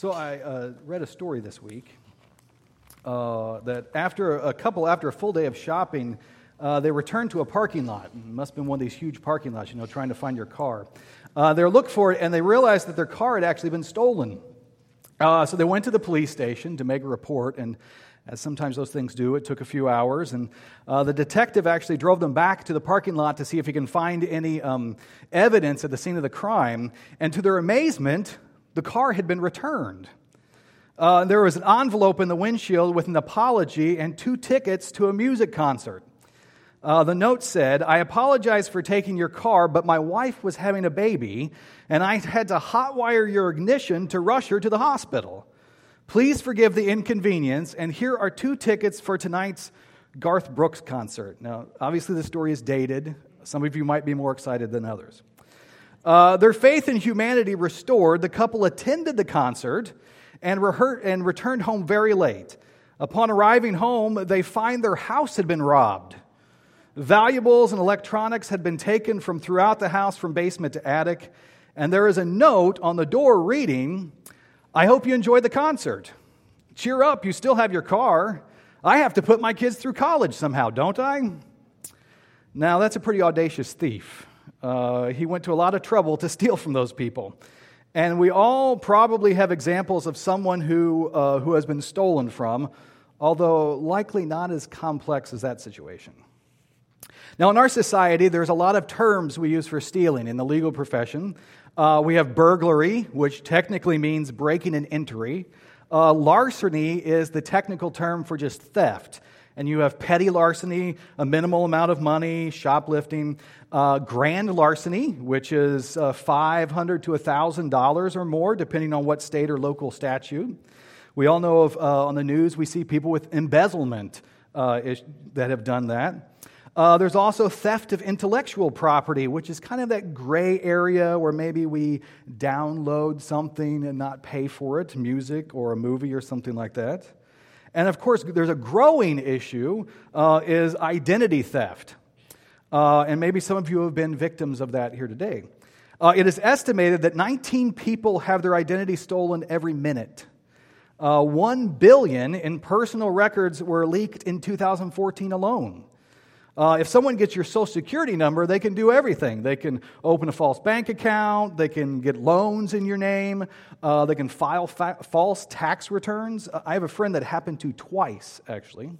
So I uh, read a story this week uh, that after a couple, after a full day of shopping, uh, they returned to a parking lot. It must have been one of these huge parking lots, you know, trying to find your car. Uh, they looked for it and they realized that their car had actually been stolen. Uh, so they went to the police station to make a report, and as sometimes those things do, it took a few hours. And uh, the detective actually drove them back to the parking lot to see if he can find any um, evidence at the scene of the crime. And to their amazement, the car had been returned. Uh, there was an envelope in the windshield with an apology and two tickets to a music concert. Uh, the note said, I apologize for taking your car, but my wife was having a baby, and I had to hotwire your ignition to rush her to the hospital. Please forgive the inconvenience, and here are two tickets for tonight's Garth Brooks concert. Now, obviously, the story is dated. Some of you might be more excited than others. Uh, their faith in humanity restored, the couple attended the concert and, and returned home very late. Upon arriving home, they find their house had been robbed. Valuables and electronics had been taken from throughout the house from basement to attic, and there is a note on the door reading, I hope you enjoyed the concert. Cheer up, you still have your car. I have to put my kids through college somehow, don't I? Now, that's a pretty audacious thief. Uh, he went to a lot of trouble to steal from those people. And we all probably have examples of someone who, uh, who has been stolen from, although likely not as complex as that situation. Now, in our society, there's a lot of terms we use for stealing in the legal profession. Uh, we have burglary, which technically means breaking and entry. Uh, larceny is the technical term for just theft and you have petty larceny, a minimal amount of money, shoplifting, uh, grand larceny, which is uh, 500 to $1,000 or more, depending on what state or local statute. We all know of, uh, on the news, we see people with embezzlement uh, that have done that. Uh, there's also theft of intellectual property, which is kind of that gray area where maybe we download something and not pay for it, music or a movie or something like that. And of course, there's a growing issue uh, is identity theft. Uh, and maybe some of you have been victims of that here today. Uh, it is estimated that 19 people have their identity stolen every minute. Uh, 1 billion in personal records were leaked in 2014 alone. Uh, if someone gets your social security number, they can do everything. They can open a false bank account, they can get loans in your name, uh, they can file fa- false tax returns. Uh, I have a friend that happened to twice, actually.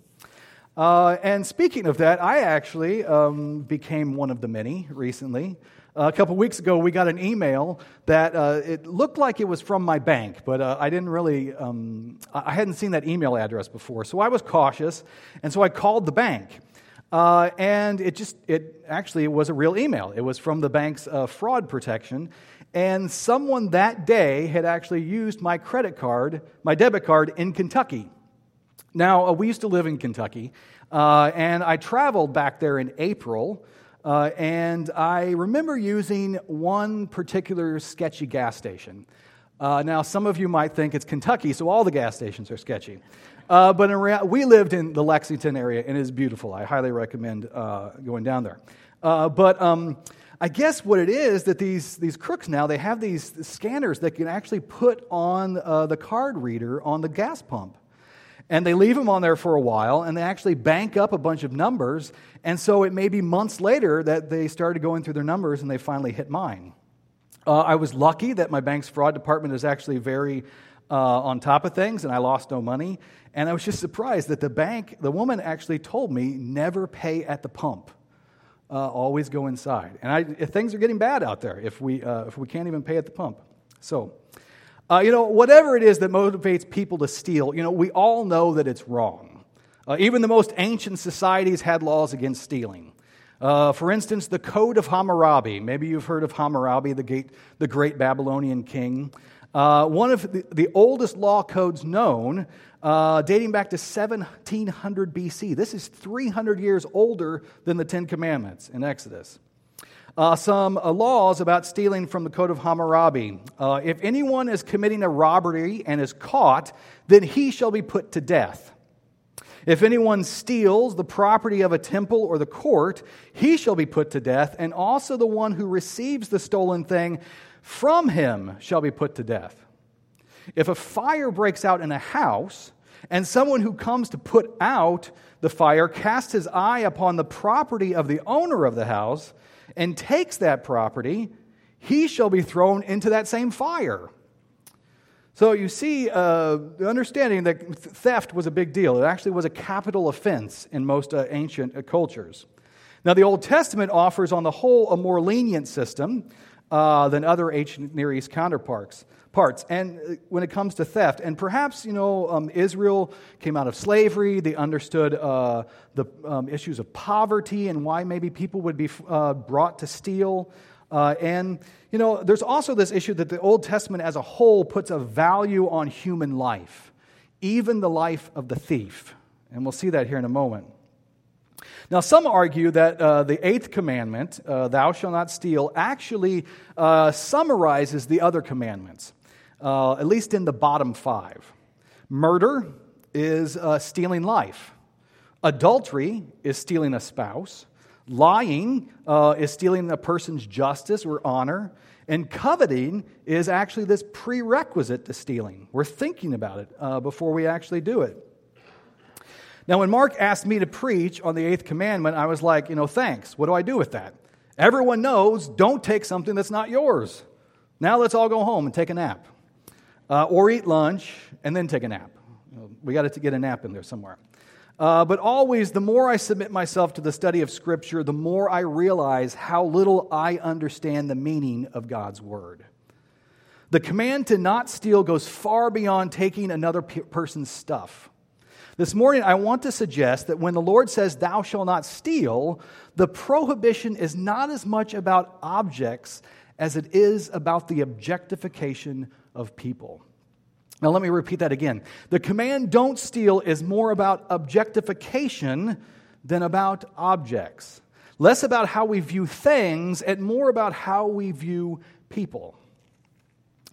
Uh, and speaking of that, I actually um, became one of the many recently. Uh, a couple weeks ago, we got an email that it looked like it was from my bank, but I didn't really, um, I hadn't seen that email address before. So I was cautious, and so I called the bank. Uh, and it just, it actually was a real email. It was from the bank's uh, fraud protection. And someone that day had actually used my credit card, my debit card in Kentucky. Now, uh, we used to live in Kentucky, uh, and I traveled back there in April. Uh, and I remember using one particular sketchy gas station. Uh, now, some of you might think it's Kentucky, so all the gas stations are sketchy. Uh, but reality, we lived in the Lexington area, and it is beautiful. I highly recommend uh, going down there. Uh, but um, I guess what it is that these, these crooks now, they have these scanners that can actually put on uh, the card reader on the gas pump. And they leave them on there for a while, and they actually bank up a bunch of numbers. And so it may be months later that they started going through their numbers and they finally hit mine. Uh, I was lucky that my bank's fraud department is actually very uh, on top of things, and I lost no money. And I was just surprised that the bank, the woman actually told me, never pay at the pump. Uh, always go inside. And I, things are getting bad out there if we, uh, if we can't even pay at the pump. So, uh, you know, whatever it is that motivates people to steal, you know, we all know that it's wrong. Uh, even the most ancient societies had laws against stealing. Uh, for instance, the Code of Hammurabi. Maybe you've heard of Hammurabi, the, great, the great Babylonian king. Uh, one of the, the, oldest law codes known, uh, dating back to 1700 BC. This is 300 years older than the Ten Commandments in Exodus. Uh, some uh, laws about stealing from the Code of Hammurabi. Uh, if anyone is committing a robbery and is caught, then he shall be put to death. If anyone steals the property of a temple or the court, he shall be put to death, and also the one who receives the stolen thing from him shall be put to death. If a fire breaks out in a house, and someone who comes to put out the fire casts his eye upon the property of the owner of the house and takes that property, he shall be thrown into that same fire. So you see, uh, the understanding that theft was a big deal. It actually was a capital offense in most uh, ancient uh, cultures. Now, the Old Testament offers, on the whole, a more lenient system uh, than other ancient Near East counterparts. Parts. And uh, when it comes to theft, and perhaps, you know, um, Israel came out of slavery, they understood uh, the um, issues of poverty and why maybe people would be brought to steal. Uh, and, you know, there's also this issue that the Old Testament as a whole puts a value on human life, even the life of the thief. And we'll see that here in a moment. Now, some argue that uh, the eighth commandment, uh, thou shalt not steal, actually uh, summarizes the other commandments, uh, at least in the bottom five. Murder is uh, stealing life, adultery is stealing a spouse, Lying uh, is stealing a person's justice or honor, and coveting is actually this prerequisite to stealing. We're thinking about it uh, before we actually do it. Now, when Mark asked me to preach on the eighth commandment, I was like, you know, thanks. What do I do with that? Everyone knows don't take something that's not yours. Now let's all go home and take a nap. Uh, or eat lunch and then take a nap. We got to get a nap in there somewhere. Uh, but always, the more I submit myself to the study of Scripture, the more I realize how little I understand the meaning of God's Word. The command to not steal goes far beyond taking another person's stuff. This morning, I want to suggest that when the Lord says, Thou shalt not steal, the prohibition is not as much about objects as it is about the objectification of people. Now, let me repeat that again. The command, don't steal, is more about objectification than about objects. Less about how we view things and more about how we view people.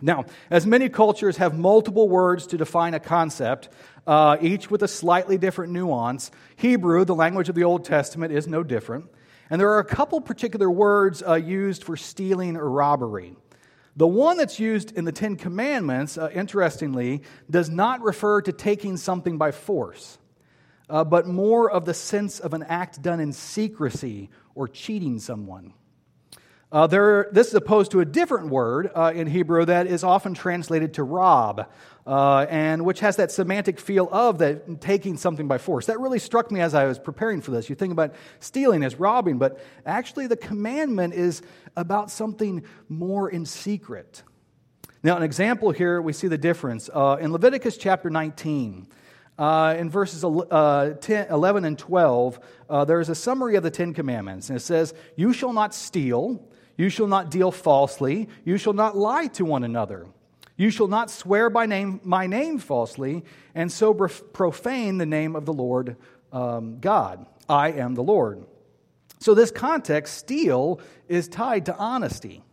Now, as many cultures have multiple words to define a concept, uh, each with a slightly different nuance, Hebrew, the language of the Old Testament, is no different. And there are a couple particular words uh, used for stealing or robbery. The one that's used in the Ten Commandments, uh, interestingly, does not refer to taking something by force, uh, but more of the sense of an act done in secrecy or cheating someone. Uh, there, this is opposed to a different word uh, in Hebrew that is often translated to rob, uh, and which has that semantic feel of that taking something by force. That really struck me as I was preparing for this. You think about stealing as robbing, but actually the commandment is about something more in secret. Now, an example here, we see the difference. Uh, in Leviticus chapter 19, uh, in verses uh, 10, 11 and 12, uh, there is a summary of the Ten Commandments. And it says, You shall not steal, you shall not deal falsely. You shall not lie to one another. You shall not swear by name, my name falsely, and so profane the name of the Lord um, God. I am the Lord. So, this context, steal, is tied to honesty.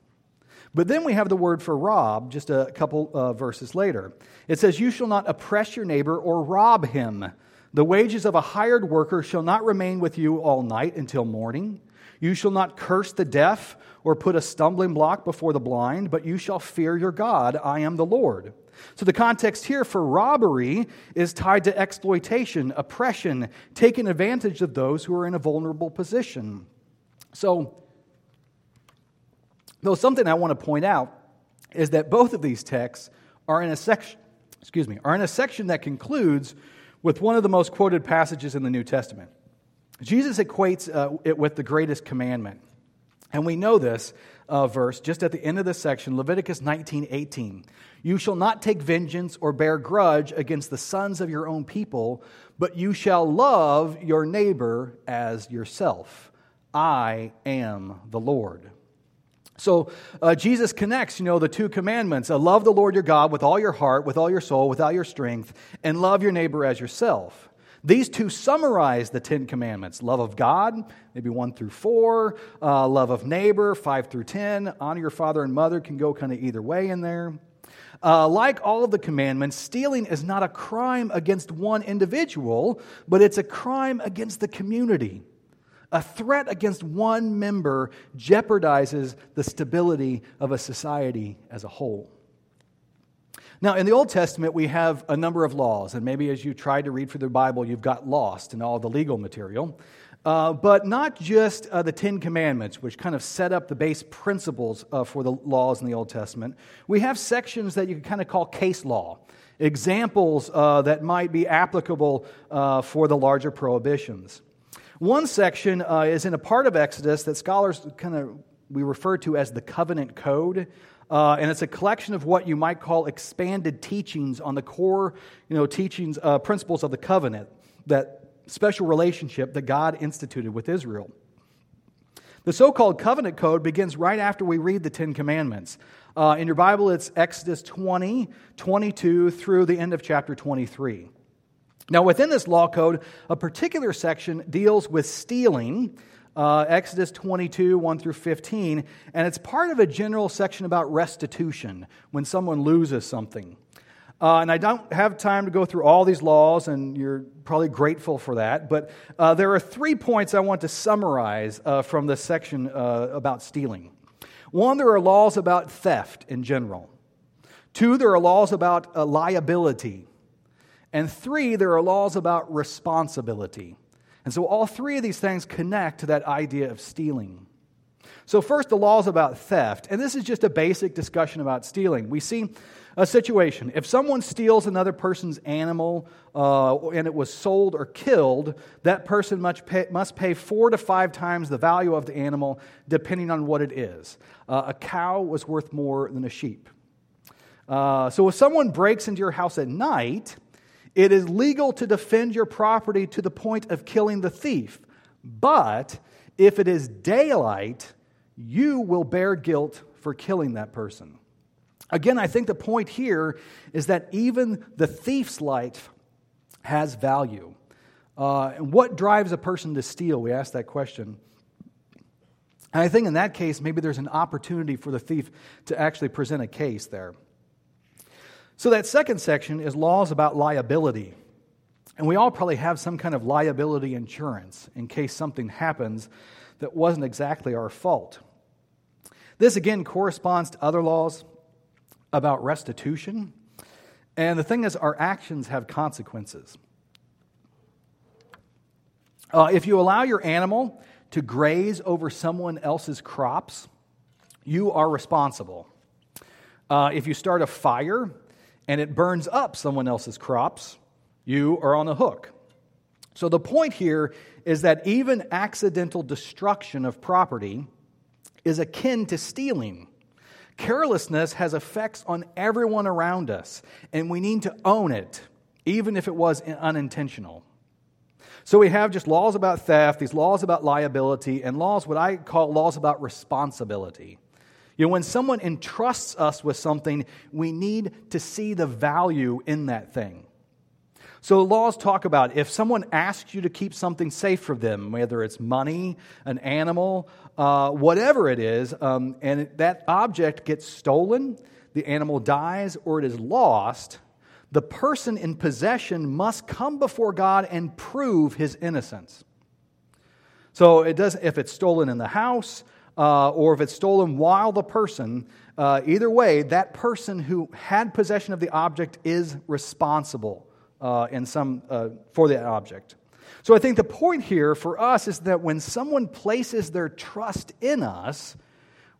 But then we have the word for rob just a couple uh, verses later. It says, You shall not oppress your neighbor or rob him. The wages of a hired worker shall not remain with you all night until morning. You shall not curse the deaf or put a stumbling block before the blind, but you shall fear your God. I am the Lord. So the context here for robbery is tied to exploitation, oppression, taking advantage of those who are in a vulnerable position. So, though something I want to point out is that both of these texts are in a section, excuse me, are in a section that concludes with one of the most quoted passages in the New Testament. Jesus equates uh, it with the greatest commandment. And we know this uh, verse just at the end of this section, Leviticus 19 18. You shall not take vengeance or bear grudge against the sons of your own people, but you shall love your neighbor as yourself. I am the Lord. So uh, Jesus connects, you know, the two commandments: uh, love the Lord your God with all your heart, with all your soul, with all your strength, and love your neighbor as yourself. These two summarize the Ten Commandments love of God, maybe one through four, uh, love of neighbor, five through ten. Honor your father and mother can go kind of either way in there. Uh, like all of the commandments, stealing is not a crime against one individual, but it's a crime against the community. A threat against one member jeopardizes the stability of a society as a whole. Now, in the Old Testament, we have a number of laws, and maybe as you tried to read through the Bible, you've got lost in all the legal material. Uh, but not just uh, the Ten Commandments, which kind of set up the base principles uh, for the laws in the Old Testament. We have sections that you can kind of call case law, examples uh, that might be applicable uh, for the larger prohibitions. One section uh, is in a part of Exodus that scholars kind of we refer to as the covenant code. Uh, and it's a collection of what you might call expanded teachings on the core you know, teachings, uh, principles of the covenant, that special relationship that God instituted with Israel. The so called covenant code begins right after we read the Ten Commandments. Uh, in your Bible, it's Exodus 20, 22 through the end of chapter 23. Now, within this law code, a particular section deals with stealing, uh, Exodus 22, 1 through 15, and it's part of a general section about restitution when someone loses something. Uh, and I don't have time to go through all these laws, and you're probably grateful for that. But uh, there are three points I want to summarize uh, from this section uh, about stealing. One, there are laws about theft in general. Two, there are laws about uh, liability. And three, there are laws about responsibility. And so all three of these things connect to that idea of stealing. So, first, the laws about theft. And this is just a basic discussion about stealing. We see a situation. If someone steals another person's animal uh, and it was sold or killed, that person must pay, must pay four to five times the value of the animal, depending on what it is. Uh, a cow was worth more than a sheep. Uh, so if someone breaks into your house at night, it is legal to defend your property to the point of killing the thief. But if it is daylight, you will bear guilt for killing that person. Again, I think the point here is that even the thief's life has value. Uh, and what drives a person to steal? We ask that question. And I think in that case, maybe there's an opportunity for the thief to actually present a case there. So, that second section is laws about liability. And we all probably have some kind of liability insurance in case something happens that wasn't exactly our fault. This again corresponds to other laws about restitution. And the thing is, our actions have consequences. Uh, if you allow your animal to graze over someone else's crops, you are responsible. Uh, if you start a fire and it burns up someone else's crops, you are on the hook. So the point here is that even accidental destruction of property is akin to stealing. Carelessness has effects on everyone around us, and we need to own it, even if it was unintentional. So we have just laws about theft, these laws about liability, and laws, what I call laws about responsibility. You know, when someone entrusts us with something, we need to see the value in that thing. So, laws talk about if someone asks you to keep something safe for them, whether it's money, an animal, uh, whatever it is, um, and that object gets stolen, the animal dies, or it is lost, the person in possession must come before God and prove his innocence. So, it does, if it's stolen in the house, uh, or if it's stolen while the person, uh, either way, that person who had possession of the object is responsible uh, in some, uh, for that object. So I think the point here for us is that when someone places their trust in us,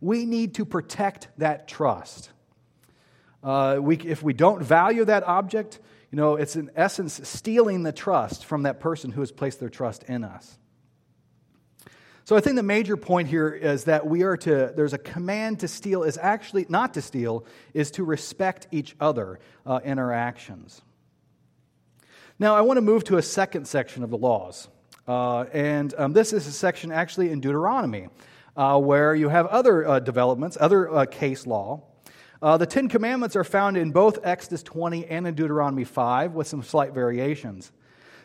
we need to protect that trust. Uh, we, if we don't value that object, you know, it's in essence stealing the trust from that person who has placed their trust in us. So I think the major point here is that we are to, there's a command to steal, is actually not to steal, is to respect each other uh, in our actions. Now, I want to move to a second section of the laws. Uh, and um, this is a section actually in Deuteronomy uh, where you have other uh, developments, other uh, case law. Uh, the Ten Commandments are found in both Exodus 20 and in Deuteronomy 5 with some slight variations.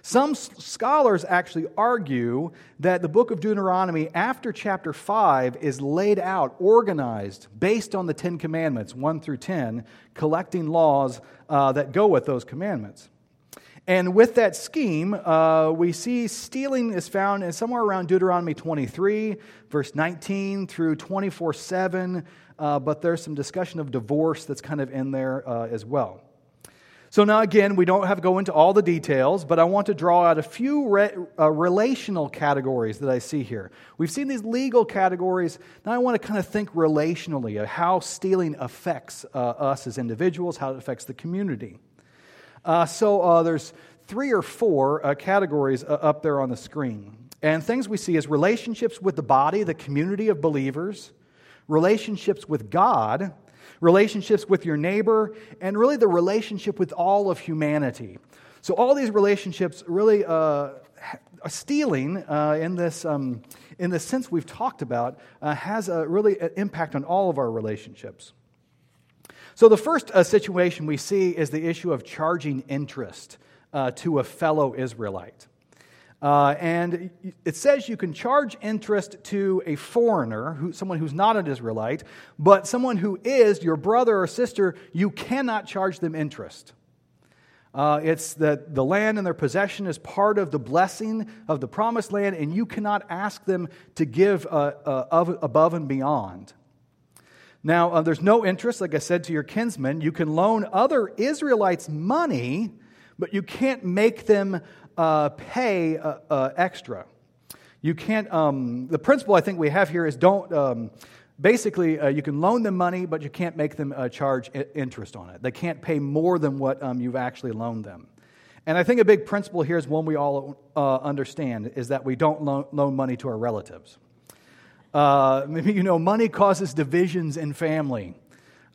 Some scholars actually argue that the book of Deuteronomy, after chapter 5, is laid out, organized, based on the Ten Commandments, 1 through 10, collecting laws uh, that go with those commandments. And with that scheme, uh, we see stealing is found in somewhere around Deuteronomy 23, verse 19 through 24 7. Uh, but there's some discussion of divorce that's kind of in there uh, as well. So now, again, we don't have to go into all the details, but I want to draw out a few re- uh, relational categories that I see here. We've seen these legal categories. Now I want to kind of think relationally of how stealing affects uh, us as individuals, how it affects the community. Uh, so uh, there's three or four uh, categories uh, up there on the screen. And things we see is relationships with the body, the community of believers, relationships with God, relationships with your neighbor, and really the relationship with all of humanity. So, all these relationships really uh, stealing uh, in this um, in the sense we've talked about uh, has a really an impact on all of our relationships. So, the first uh, situation we see is the issue of charging interest uh, to a fellow Israelite. Uh, and it says you can charge interest to a foreigner, who, someone who's not an Israelite, but someone who is your brother or sister, you cannot charge them interest. Uh, it's that the land and their possession is part of the blessing of the promised land, and you cannot ask them to give uh, uh above and beyond. Now, uh, there's no interest, like I said, to your kinsmen. You can loan other Israelites money, but you can't make them uh, pay uh, uh, extra. You can't, um, the principle I think we have here is don't, um, basically, uh, you can loan them money, but you can't make them uh, charge interest on it. They can't pay more than what um, you've actually loaned them. And I think a big principle here is one we all uh, understand is that we don't loan, loan money to our relatives. maybe you know, money causes divisions in family.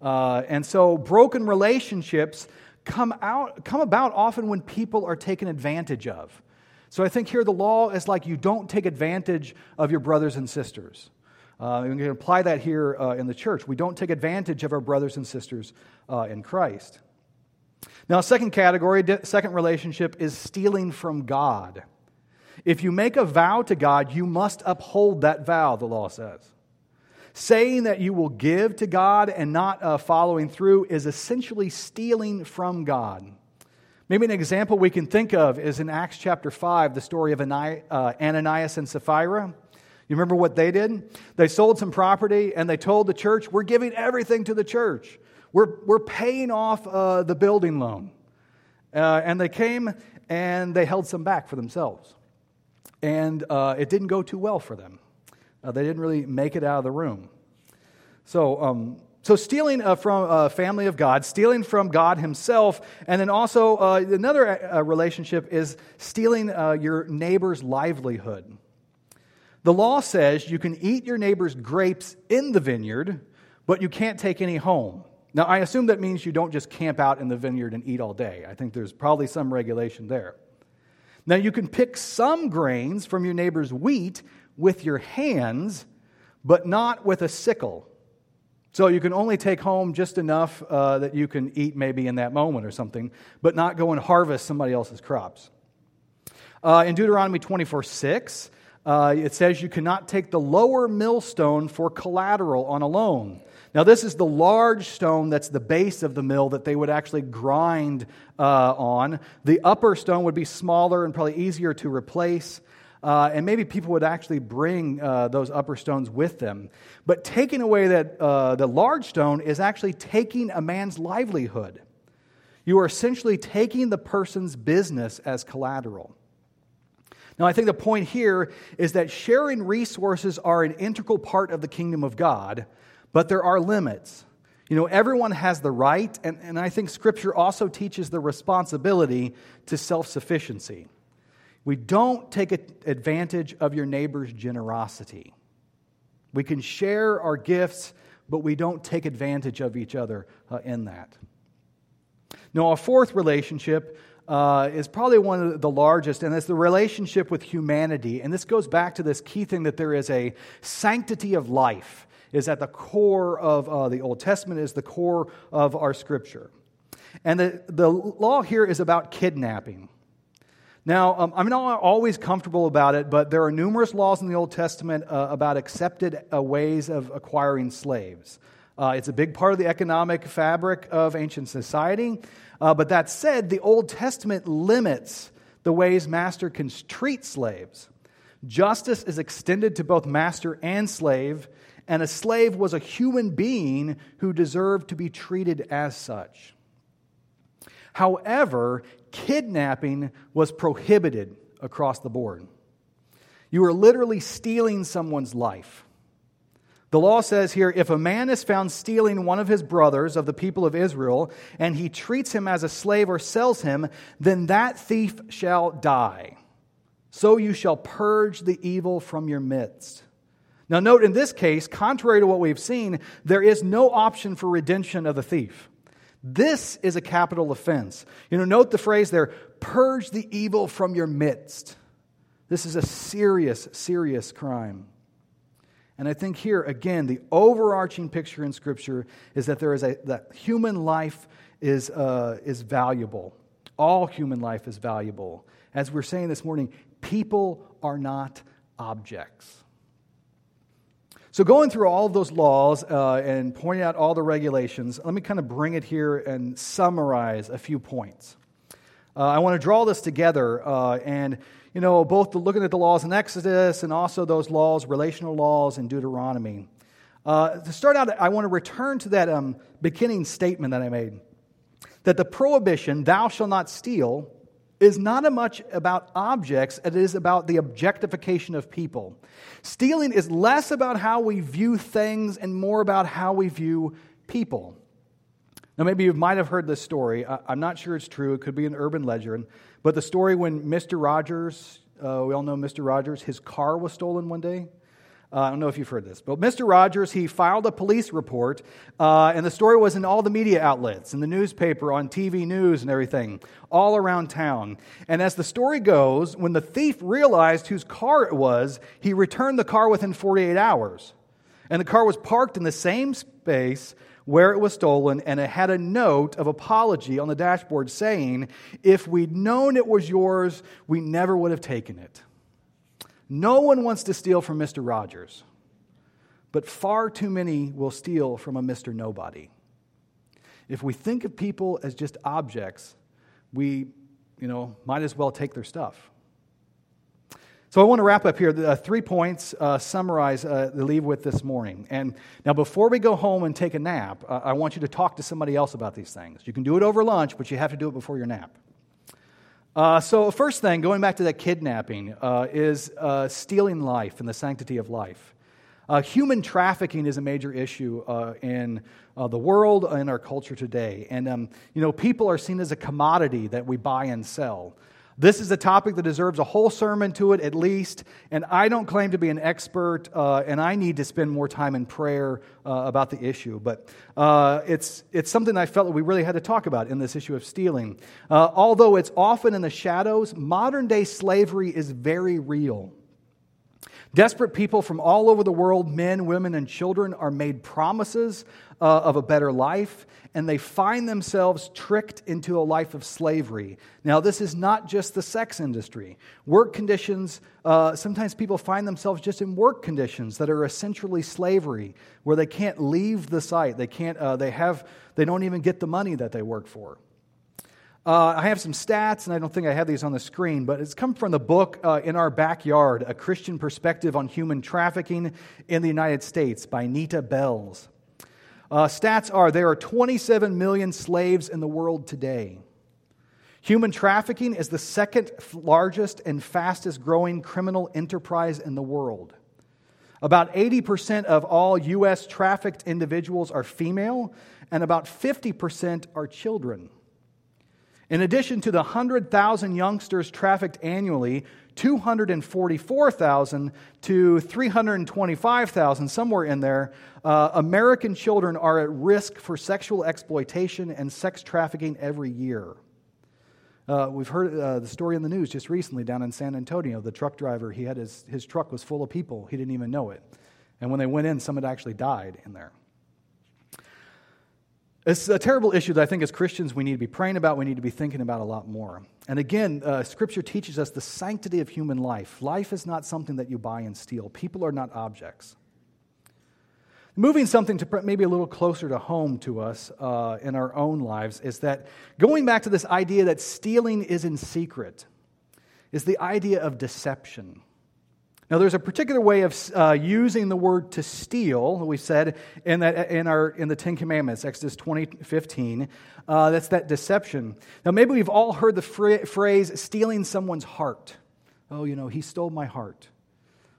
and so broken relationships come, out, come about often when people are taken advantage of. So I think here the law is like you don't take advantage of your brothers and sisters. Uh, and we can apply that here uh, in the church. We don't take advantage of our brothers and sisters uh, in Christ. Now, second category, second relationship is stealing from God. If you make a vow to God, you must uphold that vow, the law says. Saying that you will give to God and not uh, following through is essentially stealing from God. Maybe an example we can think of is in Acts chapter 5, the story of uh, Ananias and Sapphira. You remember what they did? They sold some property and they told the church, We're giving everything to the church. We're, we're paying off uh, the building loan. Uh, and they came and they held some back for themselves. And uh, it didn't go too well for them. Uh, they didn't really make it out of the room. So, um, so stealing uh, from a family of God, stealing from God Himself, and then also uh, another uh, relationship is stealing uh, your neighbor's livelihood. The law says you can eat your neighbor's grapes in the vineyard, but you can't take any home. Now, I assume that means you don't just camp out in the vineyard and eat all day. I think there's probably some regulation there. Now, you can pick some grains from your neighbor's wheat with your hands, but not with a sickle. So you can only take home just enough uh, that you can eat maybe in that moment or something, but not go and harvest somebody else's crops. Uh, in Deuteronomy 24 6, uh, it says you cannot take the lower millstone for collateral on a loan. Now, this is the large stone that's the base of the mill that they would actually grind uh, on. The upper stone would be smaller and probably easier to replace. Uh, and maybe people would actually bring uh, those upper stones with them. But taking away that, uh, the large stone is actually taking a man's livelihood. You are essentially taking the person's business as collateral. Now, I think the point here is that sharing resources are an integral part of the kingdom of God, but there are limits. You know, everyone has the right, and, and I think Scripture also teaches the responsibility to self sufficiency. We don't take advantage of your neighbor's generosity. We can share our gifts, but we don't take advantage of each other uh, in that. Now, a fourth relationship uh, is probably one of the largest, and it's the relationship with humanity. And this goes back to this key thing that there is a sanctity of life, is at the core of uh, the Old Testament, is the core of our scripture. And the, the law here is about kidnapping. Now, um, I'm not always comfortable about it, but there are numerous laws in the Old Testament uh, about accepted uh, ways of acquiring slaves. Uh, it's a big part of the economic fabric of ancient society. Uh, but that said, the Old Testament limits the ways master can treat slaves. Justice is extended to both master and slave, and a slave was a human being who deserved to be treated as such. However, kidnapping was prohibited across the board. You are literally stealing someone's life. The law says here if a man is found stealing one of his brothers of the people of Israel, and he treats him as a slave or sells him, then that thief shall die. So you shall purge the evil from your midst. Now, note in this case, contrary to what we've seen, there is no option for redemption of the thief. This is a capital offense. You know, note the phrase there purge the evil from your midst. This is a serious, serious crime. And I think here, again, the overarching picture in Scripture is that there is a that human life is, uh, is valuable. All human life is valuable. As we're saying this morning, people are not objects. So, going through all of those laws uh, and pointing out all the regulations, let me kind of bring it here and summarize a few points. Uh, I want to draw this together uh, and you know, both looking at the laws in Exodus and also those laws, relational laws in Deuteronomy. Uh, to start out, I want to return to that um, beginning statement that I made that the prohibition, thou shalt not steal, is not as much about objects as it is about the objectification of people. Stealing is less about how we view things and more about how we view people. Now, maybe you might have heard this story. I'm not sure it's true. It could be an urban legend. But the story when Mr. Rogers, uh, we all know Mr. Rogers, his car was stolen one day. Uh, I don't know if you've heard this, but Mr. Rogers, he filed a police report, uh, and the story was in all the media outlets, in the newspaper, on TV news, and everything, all around town. And as the story goes, when the thief realized whose car it was, he returned the car within 48 hours. And the car was parked in the same space where it was stolen, and it had a note of apology on the dashboard saying, If we'd known it was yours, we never would have taken it. No one wants to steal from Mr. Rogers, but far too many will steal from a Mr. Nobody. If we think of people as just objects, we, you know, might as well take their stuff. So I want to wrap up here. Uh, three points uh, summarize uh, to leave with this morning. And now, before we go home and take a nap, uh, I want you to talk to somebody else about these things. You can do it over lunch, but you have to do it before your nap. Uh, so, first thing, going back to that kidnapping, uh, is stealing life and the sanctity of life. human trafficking is a major issue in the world and our culture today. And, um, you know, people are seen as a commodity that we buy and sell. This is a topic that deserves a whole sermon to it, at least. And I don't claim to be an expert, uh, and I need to spend more time in prayer uh, about the issue. But uh, it's, it's something I felt that we really had to talk about in this issue of stealing. Uh, although it's often in the shadows, modern day slavery is very real. Desperate people from all over the world, men, women, and children, are made promises uh, of a better life, and they find themselves tricked into a life of slavery. Now, this is not just the sex industry. Work conditions, uh, sometimes people find themselves just in work conditions that are essentially slavery, where they can't leave the site. They, can't, uh, they, have, they don't even get the money that they work for. Uh, I have some stats, and I don't think I have these on the screen, but it's come from the book uh, In Our Backyard A Christian Perspective on Human Trafficking in the United States by Nita Belles. Uh, stats are there are 27 million slaves in the world today. Human trafficking is the second largest and fastest growing criminal enterprise in the world. About 80% of all U.S. trafficked individuals are female, and about 50% are children. In addition to the 100,000 youngsters trafficked annually, 244,000 to 325,000, somewhere in there, uh, American children are at risk for sexual exploitation and sex trafficking every year. Uh, we've heard uh, the story in the news just recently down in San Antonio. The truck driver, he had his, his truck was full of people. He didn't even know it. And when they went in, some had actually died in there. It's a terrible issue that I think as Christians we need to be praying about, we need to be thinking about a lot more. And again, uh, Scripture teaches us the sanctity of human life. Life is not something that you buy and steal, people are not objects. Moving something to maybe a little closer to home to us uh, in our own lives is that going back to this idea that stealing is in secret is the idea of deception. Now, there's a particular way of uh, using the word to steal, we said in, that, in, our, in the Ten Commandments, Exodus 20, 15. Uh, that's that deception. Now, maybe we've all heard the phrase stealing someone's heart. Oh, you know, he stole my heart.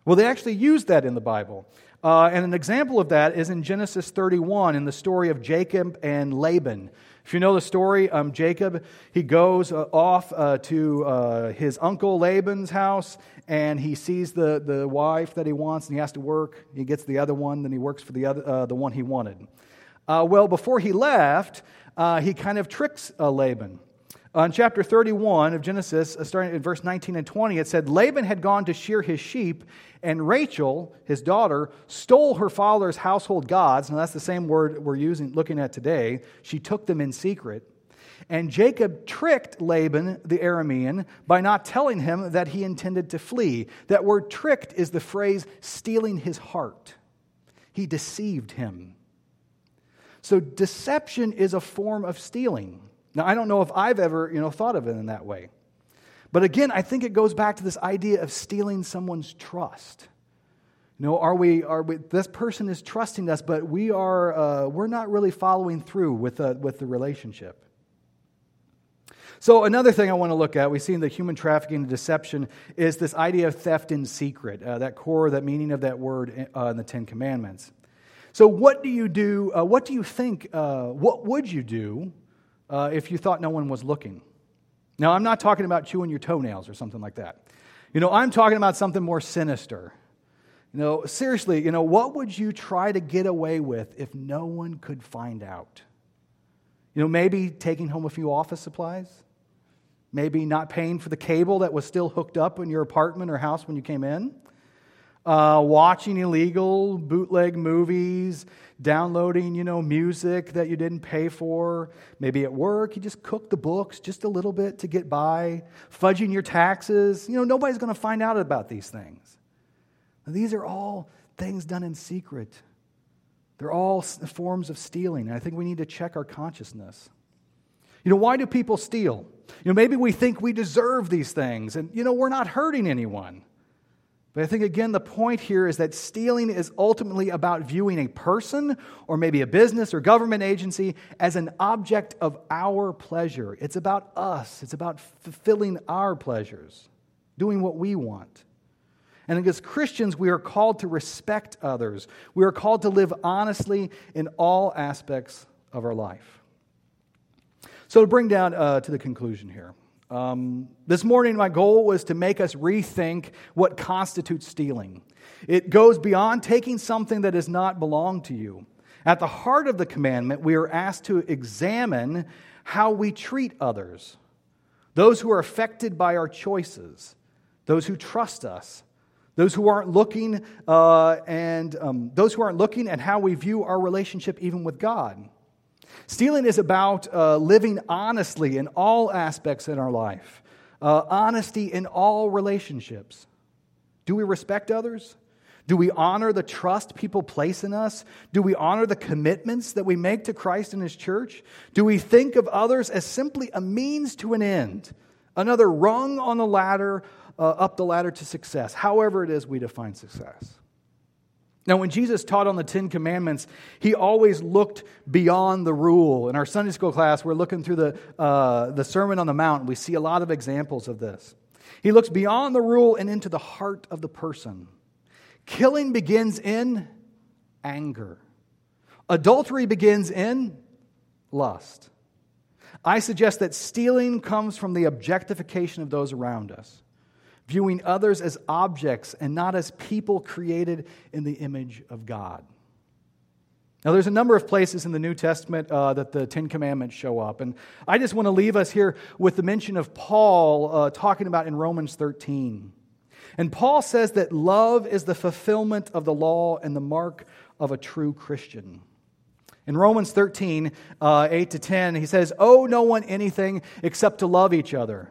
Well, they actually use that in the Bible. Uh, and an example of that is in Genesis 31 in the story of Jacob and Laban. If you know the story, um, Jacob, he goes uh, off uh, to uh, his uncle Laban's house and he sees the, the wife that he wants and he has to work. He gets the other one, then he works for the, other, uh, the one he wanted. Uh, well, before he left, he kind of tricks Laban. In chapter 31 of Genesis, uh, starting at verse 19 and 20, it said, Laban had gone to shear his sheep and Rachel, his daughter, stole her father's household gods. Now, that's the same word we're using, looking at today. She took them in secret. And Jacob tricked Laban, the Aramean, by not telling him that he intended to flee. That word tricked is the phrase stealing his heart. He deceived him. So, deception is a form of stealing. Now, I don't know if I've ever you know, thought of it in that way. But again, I think it goes back to this idea of stealing someone's trust. You know, are we, are we, this person is trusting us, but we are, uh, we're not really following through with, the, with the relationship. So, another thing I want to look at, we see in the human trafficking and deception, is this idea of theft in secret, uh, that core, that meaning of that word uh, in the Ten Commandments. So, what do you do? Uh, what do you think? Uh, what would you do uh, if you thought no one was looking? Now, I'm not talking about chewing your toenails or something like that. You know, I'm talking about something more sinister. You know, seriously, you know, what would you try to get away with if no one could find out? You know, maybe taking home a few office supplies? Maybe not paying for the cable that was still hooked up in your apartment or house when you came in? Uh, watching illegal bootleg movies, downloading, you know, music that you didn't pay for. Maybe at work, you just cook the books just a little bit to get by, fudging your taxes. You know, nobody's going to find out about these things. These are all things done in secret. They're all forms of stealing. And I think we need to check our consciousness. You know, why do people steal? You know, maybe we think we deserve these things, and, you know, we're not hurting anyone. But I think, again, the point here is that stealing is ultimately about viewing a person or maybe a business or government agency as an object of our pleasure. It's about us, it's about fulfilling our pleasures, doing what we want. And as Christians, we are called to respect others, we are called to live honestly in all aspects of our life. So, to bring down uh, to the conclusion here. Um, this morning, my goal was to make us rethink what constitutes stealing. It goes beyond taking something that does not belong to you. At the heart of the commandment, we are asked to examine how we treat others, those who are affected by our choices, those who trust us, those who aren't looking, uh, and um, those who aren't looking, at how we view our relationship even with God. Stealing is about uh, living honestly in all aspects in our life, uh, honesty in all relationships. Do we respect others? Do we honor the trust people place in us? Do we honor the commitments that we make to Christ and His church? Do we think of others as simply a means to an end, another rung on the ladder, uh, up the ladder to success, however it is we define success? Now, when Jesus taught on the Ten Commandments, he always looked beyond the rule. In our Sunday school class, we're looking through the, uh, the Sermon on the Mount. We see a lot of examples of this. He looks beyond the rule and into the heart of the person. Killing begins in anger, adultery begins in lust. I suggest that stealing comes from the objectification of those around us viewing others as objects and not as people created in the image of God. Now, there's a number of places in the New Testament uh, that the Ten Commandments show up. And I just want to leave us here with the mention of Paul uh, talking about in Romans 13. And Paul says that love is the fulfillment of the law and the mark of a true Christian. In Romans 13, uh, 8 to 10, he says, Owe no one anything except to love each other.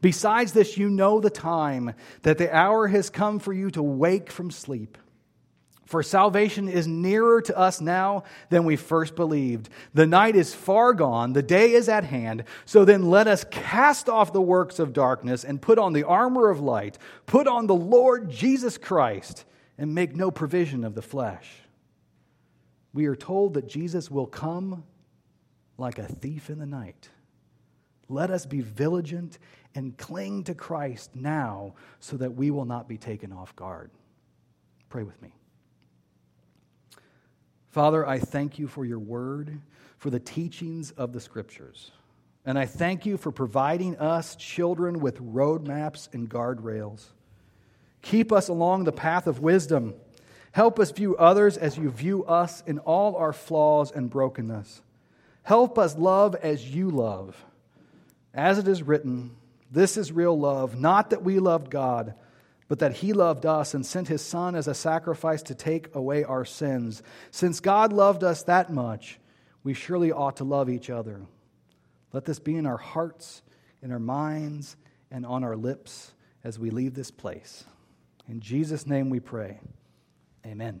Besides this, you know the time that the hour has come for you to wake from sleep. For salvation is nearer to us now than we first believed. The night is far gone, the day is at hand. So then let us cast off the works of darkness and put on the armor of light. Put on the Lord Jesus Christ and make no provision of the flesh. We are told that Jesus will come like a thief in the night. Let us be vigilant and cling to Christ now so that we will not be taken off guard. Pray with me. Father, I thank you for your word, for the teachings of the scriptures. And I thank you for providing us children with roadmaps and guardrails. Keep us along the path of wisdom. Help us view others as you view us in all our flaws and brokenness. Help us love as you love. As it is written, this is real love, not that we loved God but that he loved us and sent his Son as a sacrifice to take away our sins. Since God loved us that much, we surely ought to love each other. Let this be in our hearts, in our minds, and on our lips as we leave this place. In Jesus' name we pray. Amen.